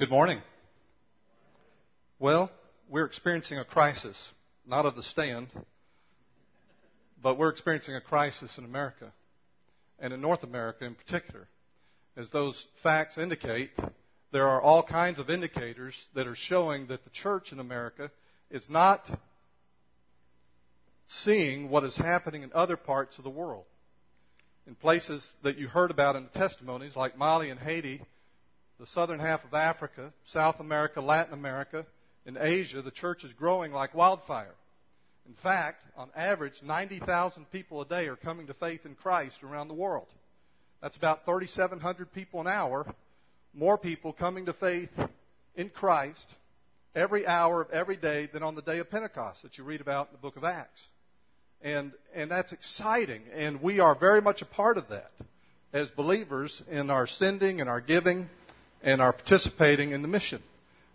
Good morning. Well, we're experiencing a crisis, not of the stand, but we're experiencing a crisis in America, and in North America in particular. As those facts indicate, there are all kinds of indicators that are showing that the church in America is not seeing what is happening in other parts of the world. In places that you heard about in the testimonies, like Mali and Haiti, the southern half of Africa, South America, Latin America, and Asia, the church is growing like wildfire. In fact, on average, 90,000 people a day are coming to faith in Christ around the world. That's about 3,700 people an hour, more people coming to faith in Christ every hour of every day than on the day of Pentecost that you read about in the book of Acts. And, and that's exciting, and we are very much a part of that as believers in our sending and our giving and are participating in the mission.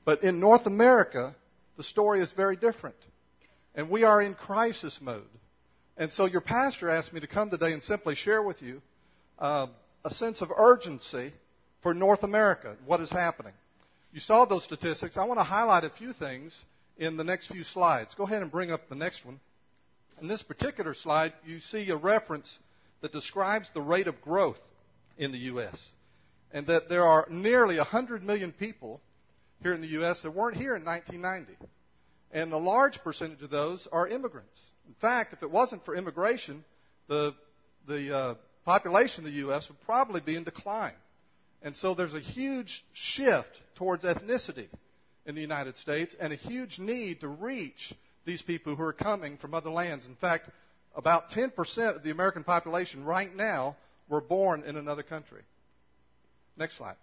But in North America, the story is very different. And we are in crisis mode. And so your pastor asked me to come today and simply share with you uh, a sense of urgency for North America, what is happening. You saw those statistics. I want to highlight a few things in the next few slides. Go ahead and bring up the next one. In this particular slide, you see a reference that describes the rate of growth in the U.S. And that there are nearly 100 million people here in the U.S. that weren't here in 1990. And a large percentage of those are immigrants. In fact, if it wasn't for immigration, the, the uh, population of the U.S. would probably be in decline. And so there's a huge shift towards ethnicity in the United States and a huge need to reach these people who are coming from other lands. In fact, about 10% of the American population right now were born in another country. Next slide.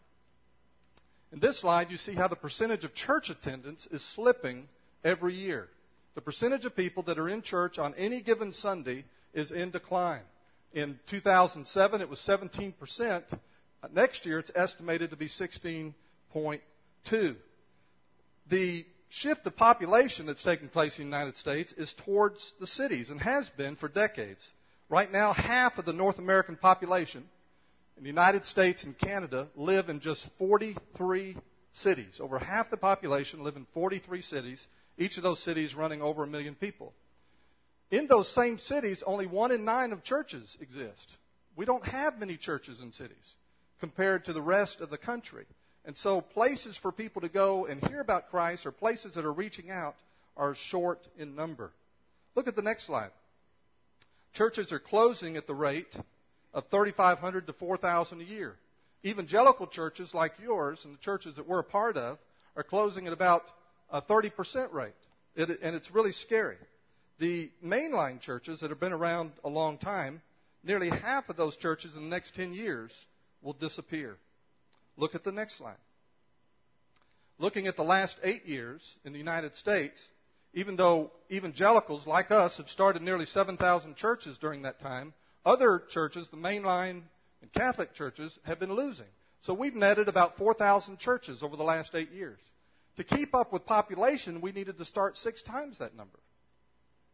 In this slide, you see how the percentage of church attendance is slipping every year. The percentage of people that are in church on any given Sunday is in decline. In 2007, it was 17%. Next year, it's estimated to be 16.2. The shift of population that's taking place in the United States is towards the cities and has been for decades. Right now, half of the North American population in the United States and Canada live in just 43 cities. Over half the population live in 43 cities, each of those cities running over a million people. In those same cities, only one in nine of churches exist. We don't have many churches in cities compared to the rest of the country. And so places for people to go and hear about Christ or places that are reaching out are short in number. Look at the next slide. Churches are closing at the rate of 3,500 to 4,000 a year. Evangelical churches like yours and the churches that we're a part of are closing at about a 30% rate. It, and it's really scary. The mainline churches that have been around a long time, nearly half of those churches in the next 10 years will disappear. Look at the next slide. Looking at the last eight years in the United States, even though evangelicals like us have started nearly 7,000 churches during that time, other churches, the mainline and Catholic churches, have been losing. So we've netted about 4,000 churches over the last eight years. To keep up with population, we needed to start six times that number.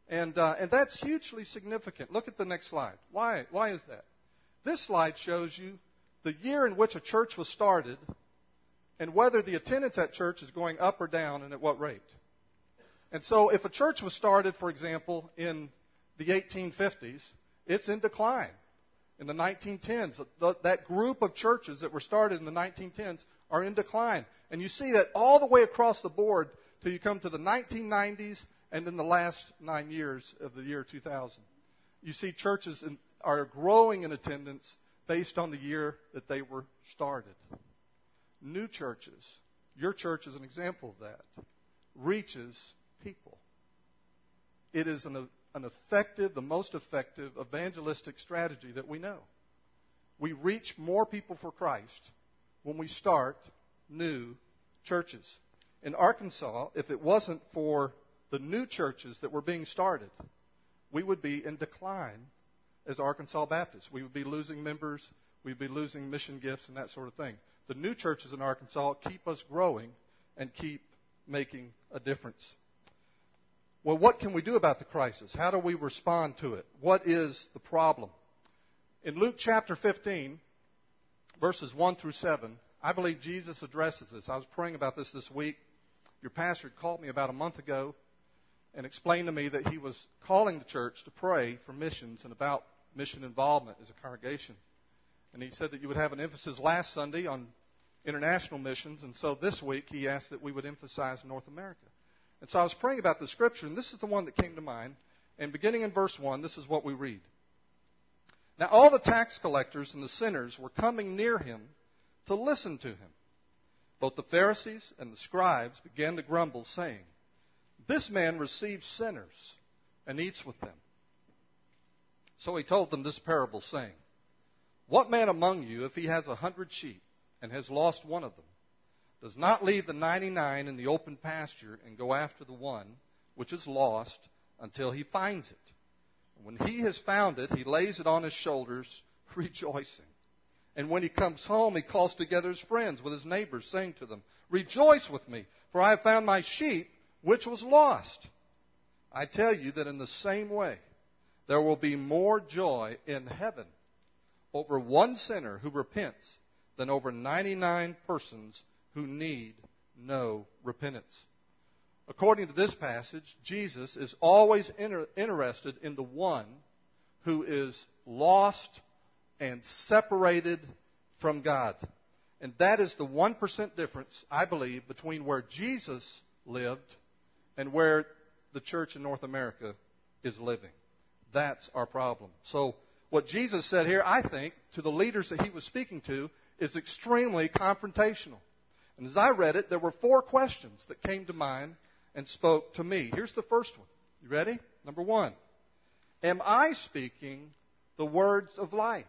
And, uh, and that's hugely significant. Look at the next slide. Why, why is that? This slide shows you the year in which a church was started and whether the attendance at church is going up or down and at what rate. And so if a church was started, for example, in the 1850s, it's in decline. In the 1910s, that group of churches that were started in the 1910s are in decline. And you see that all the way across the board till you come to the 1990s and in the last nine years of the year 2000. You see churches in, are growing in attendance based on the year that they were started. New churches, your church is an example of that, reaches people. It is an, an effective, the most effective evangelistic strategy that we know. We reach more people for Christ when we start new churches. In Arkansas, if it wasn't for the new churches that were being started, we would be in decline as Arkansas Baptists. We would be losing members, we'd be losing mission gifts, and that sort of thing. The new churches in Arkansas keep us growing and keep making a difference. Well, what can we do about the crisis? How do we respond to it? What is the problem? In Luke chapter 15, verses 1 through 7, I believe Jesus addresses this. I was praying about this this week. Your pastor called me about a month ago and explained to me that he was calling the church to pray for missions and about mission involvement as a congregation. And he said that you would have an emphasis last Sunday on international missions, and so this week he asked that we would emphasize North America. And so I was praying about the scripture, and this is the one that came to mind. And beginning in verse 1, this is what we read. Now all the tax collectors and the sinners were coming near him to listen to him. Both the Pharisees and the scribes began to grumble, saying, This man receives sinners and eats with them. So he told them this parable, saying, What man among you, if he has a hundred sheep and has lost one of them, does not leave the ninety nine in the open pasture and go after the one which is lost until he finds it? When he has found it, he lays it on his shoulders, rejoicing. And when he comes home, he calls together his friends with his neighbors, saying to them, Rejoice with me, for I have found my sheep which was lost. I tell you that in the same way, there will be more joy in heaven over one sinner who repents than over 99 persons who need no repentance. According to this passage, Jesus is always inter- interested in the one who is lost and separated from God. And that is the 1% difference, I believe, between where Jesus lived and where the church in North America is living. That's our problem. So, what Jesus said here, I think, to the leaders that he was speaking to, is extremely confrontational. And as I read it, there were four questions that came to mind and spoke to me. Here's the first one. You ready? Number one Am I speaking the words of life?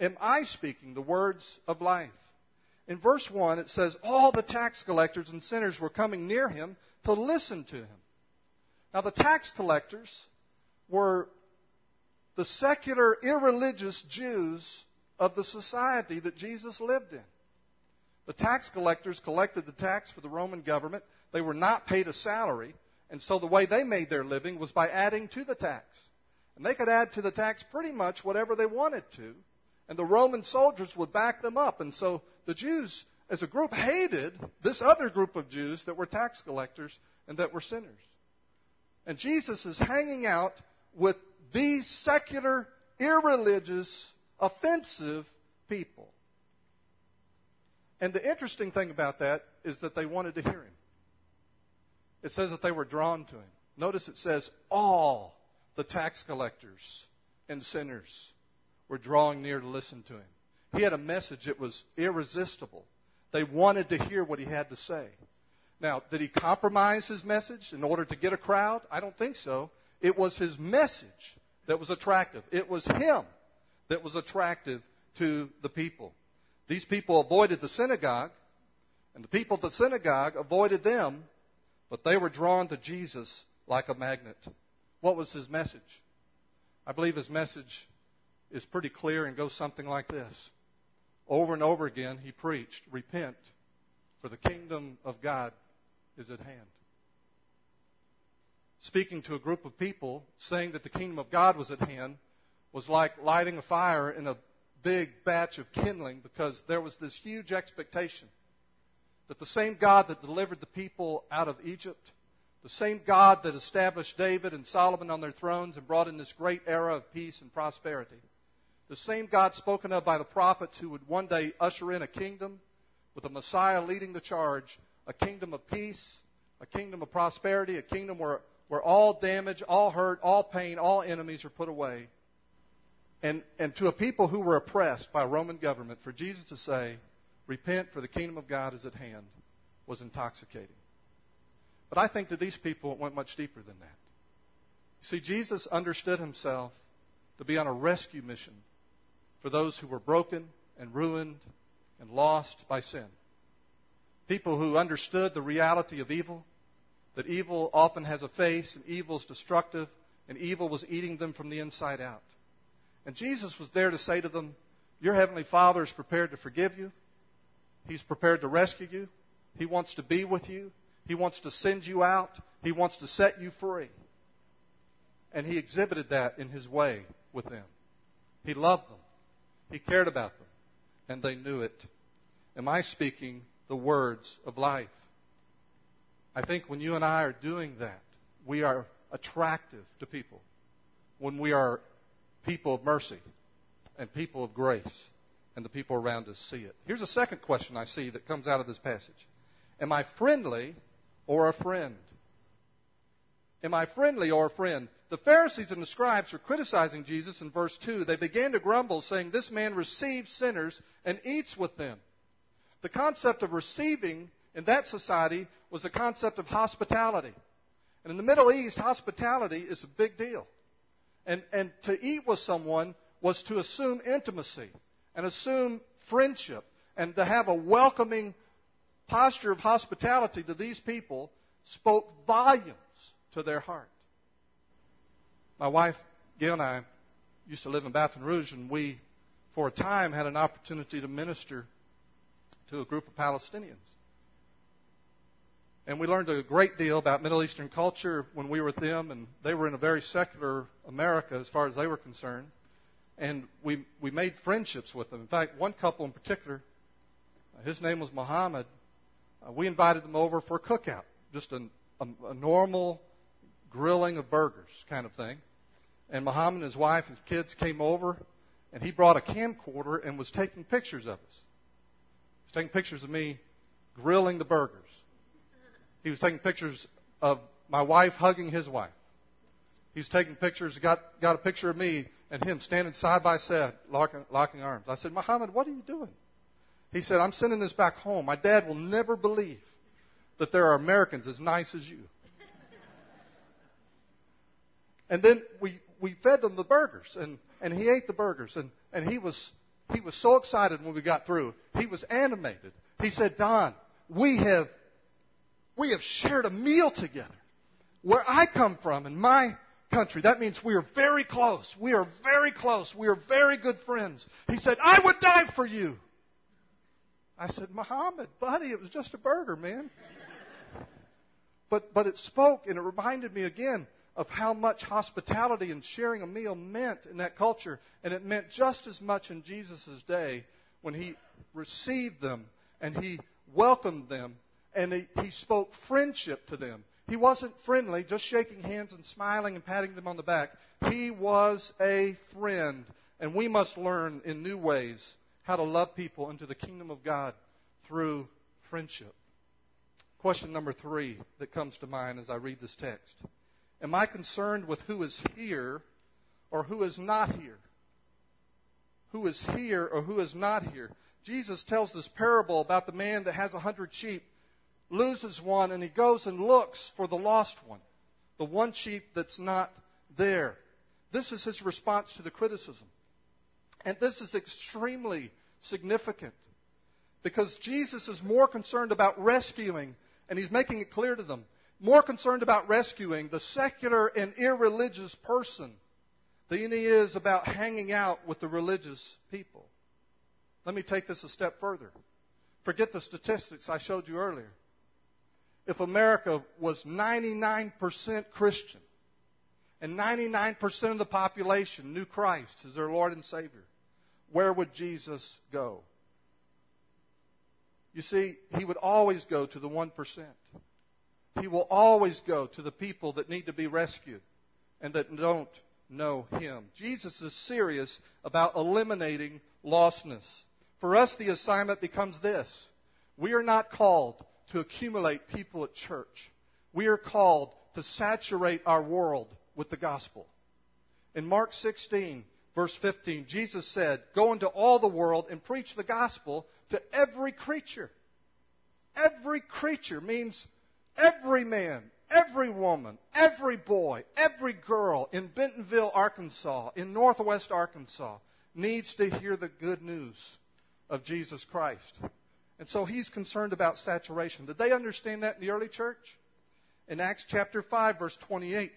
Am I speaking the words of life? In verse 1, it says, All the tax collectors and sinners were coming near him to listen to him. Now, the tax collectors were the secular, irreligious Jews of the society that Jesus lived in. The tax collectors collected the tax for the Roman government. They were not paid a salary, and so the way they made their living was by adding to the tax. And they could add to the tax pretty much whatever they wanted to and the Roman soldiers would back them up. And so the Jews, as a group, hated this other group of Jews that were tax collectors and that were sinners. And Jesus is hanging out with these secular, irreligious, offensive people. And the interesting thing about that is that they wanted to hear him. It says that they were drawn to him. Notice it says, all the tax collectors and sinners were drawing near to listen to him. He had a message that was irresistible. They wanted to hear what he had to say. Now, did he compromise his message in order to get a crowd? I don't think so. It was his message that was attractive. It was him that was attractive to the people. These people avoided the synagogue, and the people at the synagogue avoided them, but they were drawn to Jesus like a magnet. What was his message? I believe his message is pretty clear and goes something like this. Over and over again, he preached, Repent, for the kingdom of God is at hand. Speaking to a group of people, saying that the kingdom of God was at hand was like lighting a fire in a big batch of kindling because there was this huge expectation that the same God that delivered the people out of Egypt, the same God that established David and Solomon on their thrones and brought in this great era of peace and prosperity, the same God spoken of by the prophets who would one day usher in a kingdom with a Messiah leading the charge, a kingdom of peace, a kingdom of prosperity, a kingdom where, where all damage, all hurt, all pain, all enemies are put away. And, and to a people who were oppressed by Roman government, for Jesus to say, Repent, for the kingdom of God is at hand, was intoxicating. But I think to these people it went much deeper than that. See, Jesus understood himself to be on a rescue mission for those who were broken and ruined and lost by sin. People who understood the reality of evil, that evil often has a face and evil is destructive and evil was eating them from the inside out. And Jesus was there to say to them, Your Heavenly Father is prepared to forgive you. He's prepared to rescue you. He wants to be with you. He wants to send you out. He wants to set you free. And He exhibited that in His way with them. He loved them. He cared about them, and they knew it. Am I speaking the words of life? I think when you and I are doing that, we are attractive to people. When we are people of mercy and people of grace, and the people around us see it. Here's a second question I see that comes out of this passage Am I friendly or a friend? Am I friendly or a friend? The Pharisees and the scribes were criticizing Jesus in verse 2. They began to grumble, saying, This man receives sinners and eats with them. The concept of receiving in that society was a concept of hospitality. And in the Middle East, hospitality is a big deal. And, and to eat with someone was to assume intimacy and assume friendship and to have a welcoming posture of hospitality to these people spoke volumes to their heart. My wife, Gail, and I used to live in Baton Rouge, and we, for a time, had an opportunity to minister to a group of Palestinians. And we learned a great deal about Middle Eastern culture when we were with them, and they were in a very secular America as far as they were concerned. And we, we made friendships with them. In fact, one couple in particular, his name was Muhammad. Uh, we invited them over for a cookout, just a, a, a normal grilling of burgers kind of thing. And Muhammad and his wife and his kids came over, and he brought a camcorder and was taking pictures of us. He was taking pictures of me grilling the burgers. He was taking pictures of my wife hugging his wife. He was taking pictures, got, got a picture of me and him standing side by side, locking, locking arms. I said, Muhammad, what are you doing? He said, I'm sending this back home. My dad will never believe that there are Americans as nice as you. and then we, we fed them the burgers, and, and he ate the burgers, and, and he, was, he was so excited when we got through. He was animated. He said, Don, we have, we have shared a meal together. Where I come from, in my country, that means we are very close. We are very close. We are very good friends. He said, I would die for you. I said, Muhammad, buddy, it was just a burger, man. But, but it spoke and it reminded me again of how much hospitality and sharing a meal meant in that culture. And it meant just as much in Jesus' day when he received them and he welcomed them and he, he spoke friendship to them. He wasn't friendly, just shaking hands and smiling and patting them on the back. He was a friend. And we must learn in new ways how to love people into the kingdom of God through friendship. Question number three that comes to mind as I read this text Am I concerned with who is here or who is not here? Who is here or who is not here? Jesus tells this parable about the man that has a hundred sheep, loses one, and he goes and looks for the lost one, the one sheep that's not there. This is his response to the criticism. And this is extremely significant because Jesus is more concerned about rescuing, and he's making it clear to them more concerned about rescuing the secular and irreligious person than he is about hanging out with the religious people. Let me take this a step further. Forget the statistics I showed you earlier. If America was 99% Christian and 99% of the population knew Christ as their Lord and Savior, where would Jesus go? You see, he would always go to the 1%. He will always go to the people that need to be rescued and that don't know Him. Jesus is serious about eliminating lostness. For us, the assignment becomes this we are not called to accumulate people at church, we are called to saturate our world with the gospel. In Mark 16, verse 15, Jesus said, Go into all the world and preach the gospel to every creature. Every creature means Every man, every woman, every boy, every girl in Bentonville, Arkansas, in northwest Arkansas, needs to hear the good news of Jesus Christ. And so he's concerned about saturation. Did they understand that in the early church? In Acts chapter 5, verse 28,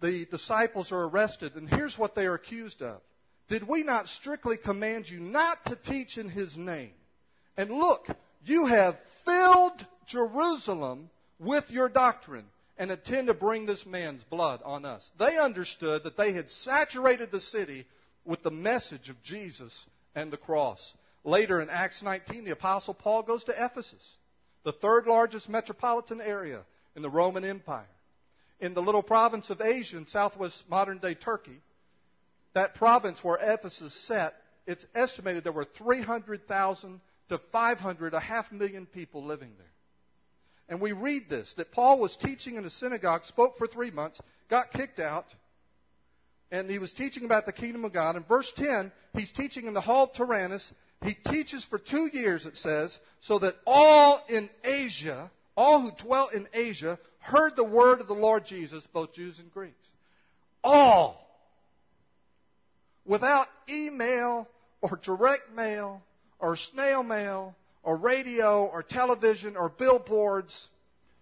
the disciples are arrested, and here's what they are accused of. Did we not strictly command you not to teach in his name? And look, you have filled Jerusalem with your doctrine and intend to bring this man's blood on us. They understood that they had saturated the city with the message of Jesus and the cross. Later in Acts 19, the Apostle Paul goes to Ephesus, the third largest metropolitan area in the Roman Empire. In the little province of Asia in southwest modern day Turkey, that province where Ephesus sat, it's estimated there were 300,000 to 500, a half million people living there. And we read this that Paul was teaching in a synagogue, spoke for three months, got kicked out, and he was teaching about the kingdom of God. In verse 10, he's teaching in the hall of Tyrannus. He teaches for two years, it says, so that all in Asia, all who dwelt in Asia, heard the word of the Lord Jesus, both Jews and Greeks. All. Without email or direct mail or snail mail or radio or television or billboards,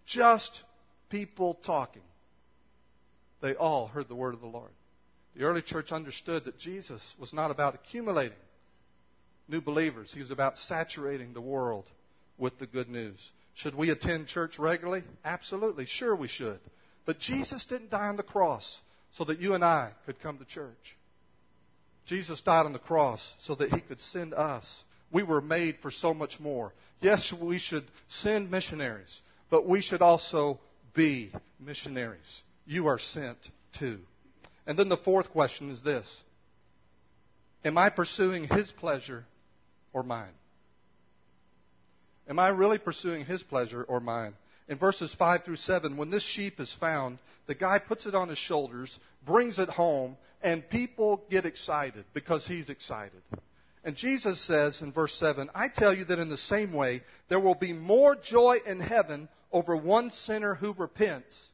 just people talking. They all heard the word of the Lord. The early church understood that Jesus was not about accumulating new believers, he was about saturating the world with the good news. Should we attend church regularly? Absolutely. Sure, we should. But Jesus didn't die on the cross so that you and I could come to church. Jesus died on the cross so that he could send us. We were made for so much more. Yes, we should send missionaries, but we should also be missionaries. You are sent too. And then the fourth question is this Am I pursuing His pleasure or mine? Am I really pursuing His pleasure or mine? In verses 5 through 7, when this sheep is found, the guy puts it on his shoulders, brings it home, and people get excited because he's excited. And Jesus says in verse 7, I tell you that in the same way, there will be more joy in heaven over one sinner who repents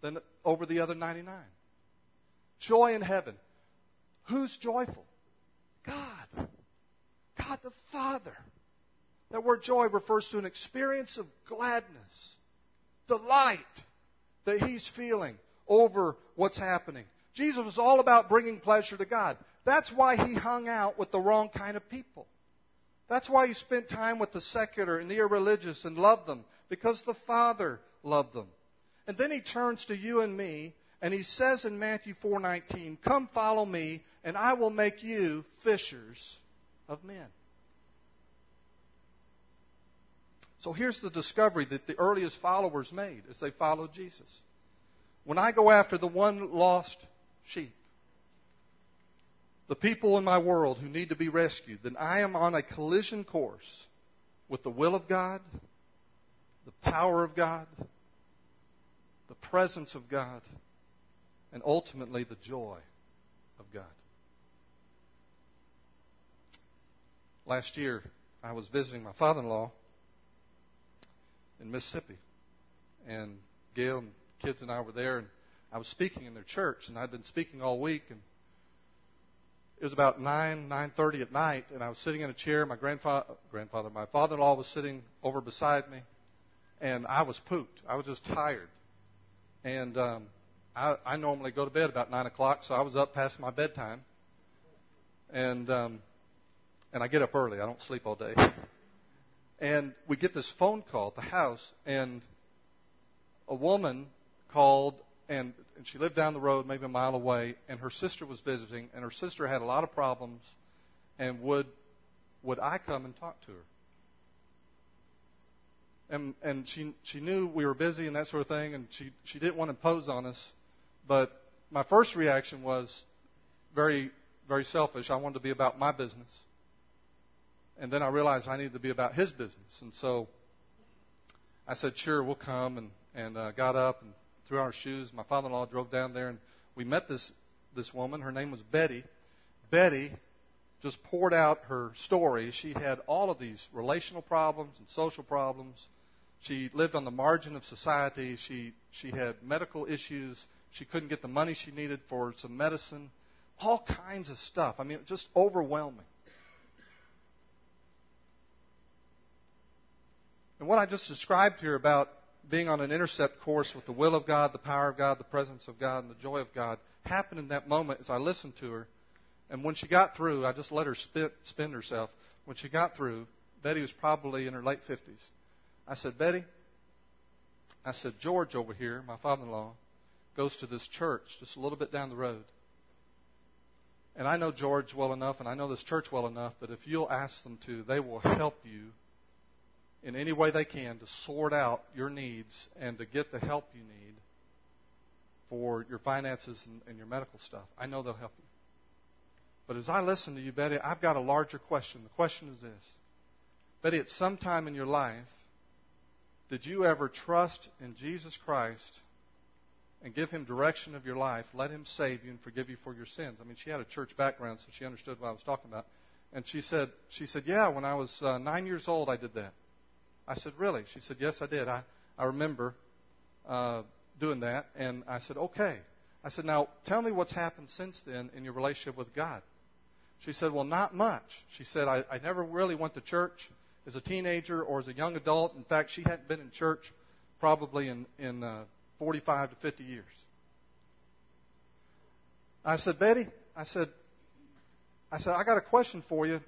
than over the other 99. Joy in heaven. Who's joyful? God. God the Father. That word joy refers to an experience of gladness, delight that he's feeling over what's happening. Jesus was all about bringing pleasure to God. That's why he hung out with the wrong kind of people. That's why he spent time with the secular and the irreligious and loved them, because the Father loved them. And then he turns to you and me and he says in Matthew 4:19, "Come follow me, and I will make you fishers of men." So here's the discovery that the earliest followers made as they followed Jesus. When I go after the one lost sheep, the people in my world who need to be rescued, then I am on a collision course with the will of God, the power of God, the presence of God, and ultimately the joy of God. Last year, I was visiting my father in law in Mississippi. And Gail and kids and I were there, and I was speaking in their church, and I'd been speaking all week, and it was about nine nine thirty at night, and I was sitting in a chair. My grandfather, grandfather, my father-in-law was sitting over beside me, and I was pooped. I was just tired, and um, I, I normally go to bed about nine o'clock, so I was up past my bedtime, and um, and I get up early. I don't sleep all day. And we get this phone call at the house, and a woman called, and, and she lived down the road, maybe a mile away, and her sister was visiting, and her sister had a lot of problems, and would would I come and talk to her? And and she she knew we were busy and that sort of thing, and she she didn't want to impose on us, but my first reaction was very very selfish. I wanted to be about my business and then I realized I needed to be about his business. And so I said, sure, we'll come, and, and uh, got up and threw on our shoes. My father-in-law drove down there, and we met this, this woman. Her name was Betty. Betty just poured out her story. She had all of these relational problems and social problems. She lived on the margin of society. She, she had medical issues. She couldn't get the money she needed for some medicine. All kinds of stuff. I mean, just overwhelming. And what I just described here about being on an intercept course with the will of God, the power of God, the presence of God, and the joy of God happened in that moment as I listened to her. And when she got through, I just let her spit, herself. When she got through, Betty was probably in her late 50s. I said, Betty, I said, George over here, my father in law, goes to this church just a little bit down the road. And I know George well enough, and I know this church well enough that if you'll ask them to, they will help you in any way they can to sort out your needs and to get the help you need for your finances and, and your medical stuff. I know they'll help you. But as I listen to you, Betty, I've got a larger question. The question is this Betty, at some time in your life, did you ever trust in Jesus Christ and give him direction of your life, let him save you and forgive you for your sins? I mean, she had a church background, so she understood what I was talking about. And she said, she said, yeah, when I was uh, nine years old, I did that. I said, really? She said, yes, I did. I, I remember uh, doing that. And I said, okay. I said, now tell me what's happened since then in your relationship with God. She said, well, not much. She said, I, I never really went to church as a teenager or as a young adult. In fact, she hadn't been in church probably in, in uh, 45 to 50 years. I said, Betty, I said, I said, I got a question for you.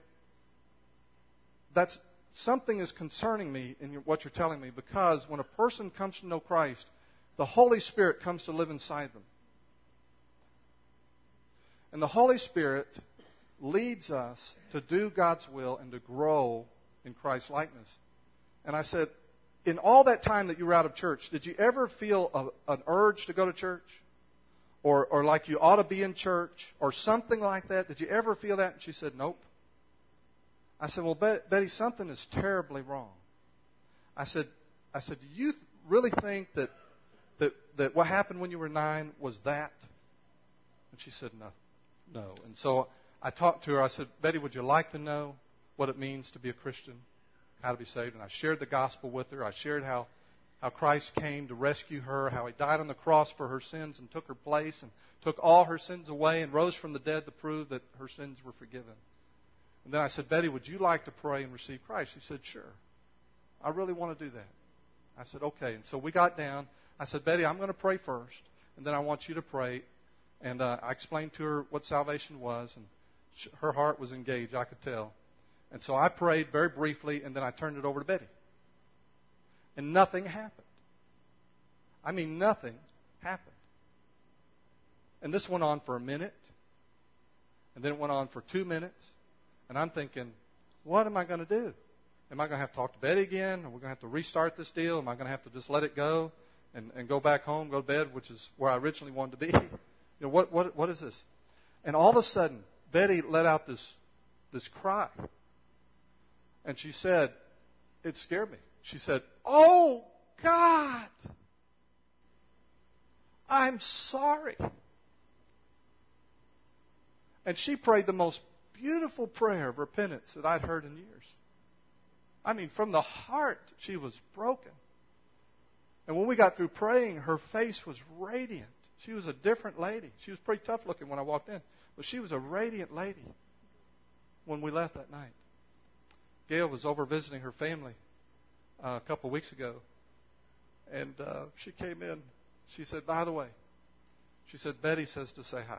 That's something is concerning me in what you're telling me because when a person comes to know Christ, the Holy Spirit comes to live inside them. And the Holy Spirit leads us to do God's will and to grow in Christ's likeness. And I said, in all that time that you were out of church, did you ever feel a, an urge to go to church? Or, or like you ought to be in church? Or something like that? Did you ever feel that? And she said, nope. I said, well, Betty, something is terribly wrong. I said, I said, do you really think that, that, that what happened when you were nine was that? And she said, no, no. And so I talked to her. I said, Betty, would you like to know what it means to be a Christian, how to be saved? And I shared the gospel with her. I shared how, how Christ came to rescue her, how he died on the cross for her sins and took her place and took all her sins away and rose from the dead to prove that her sins were forgiven. And then I said, Betty, would you like to pray and receive Christ? She said, Sure. I really want to do that. I said, Okay. And so we got down. I said, Betty, I'm going to pray first, and then I want you to pray. And uh, I explained to her what salvation was, and her heart was engaged, I could tell. And so I prayed very briefly, and then I turned it over to Betty. And nothing happened. I mean, nothing happened. And this went on for a minute, and then it went on for two minutes. And I'm thinking, what am I going to do? Am I going to have to talk to Betty again? Are we going to have to restart this deal? Am I going to have to just let it go and, and go back home, go to bed, which is where I originally wanted to be? you know, what, what, what is this? And all of a sudden, Betty let out this, this cry. And she said, it scared me. She said, Oh, God, I'm sorry. And she prayed the most beautiful prayer of repentance that I'd heard in years. I mean, from the heart, she was broken. And when we got through praying, her face was radiant. She was a different lady. She was pretty tough looking when I walked in. But she was a radiant lady when we left that night. Gail was over visiting her family uh, a couple of weeks ago, and uh, she came in. She said, "By the way," she said, "Betty says to say hi."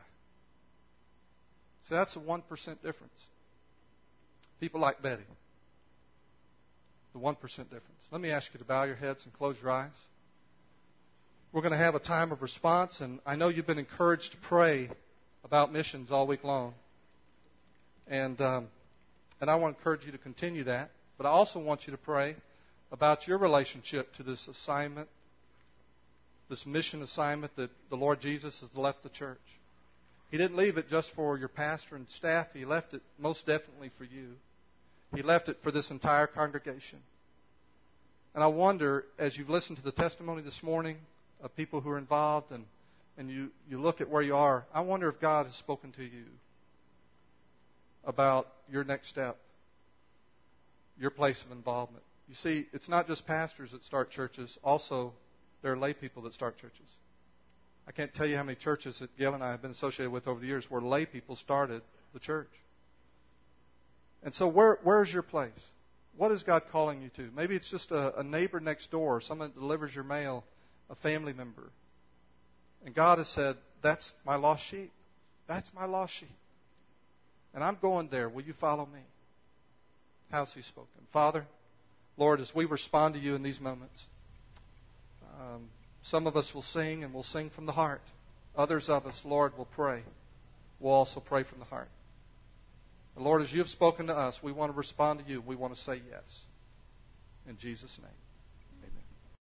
So that's a one percent difference. People like Betty. The one percent difference. Let me ask you to bow your heads and close your eyes. We're going to have a time of response, and I know you've been encouraged to pray about missions all week long. And, um, and I want to encourage you to continue that. But I also want you to pray about your relationship to this assignment, this mission assignment that the Lord Jesus has left the church. He didn't leave it just for your pastor and staff, He left it most definitely for you. He left it for this entire congregation. And I wonder, as you've listened to the testimony this morning of people who are involved and and you, you look at where you are, I wonder if God has spoken to you about your next step, your place of involvement. You see, it's not just pastors that start churches, also, there are lay people that start churches. I can't tell you how many churches that Gail and I have been associated with over the years where lay people started the church. And so, where, where's your place? What is God calling you to? Maybe it's just a, a neighbor next door, someone that delivers your mail, a family member, and God has said, That's my lost sheep. That's my lost sheep. And I'm going there. Will you follow me? How's He spoken? Father, Lord, as we respond to you in these moments, um, some of us will sing and we'll sing from the heart. Others of us, Lord, will pray. we'll also pray from the heart. And Lord, as you have spoken to us, we want to respond to you. We want to say yes. In Jesus' name.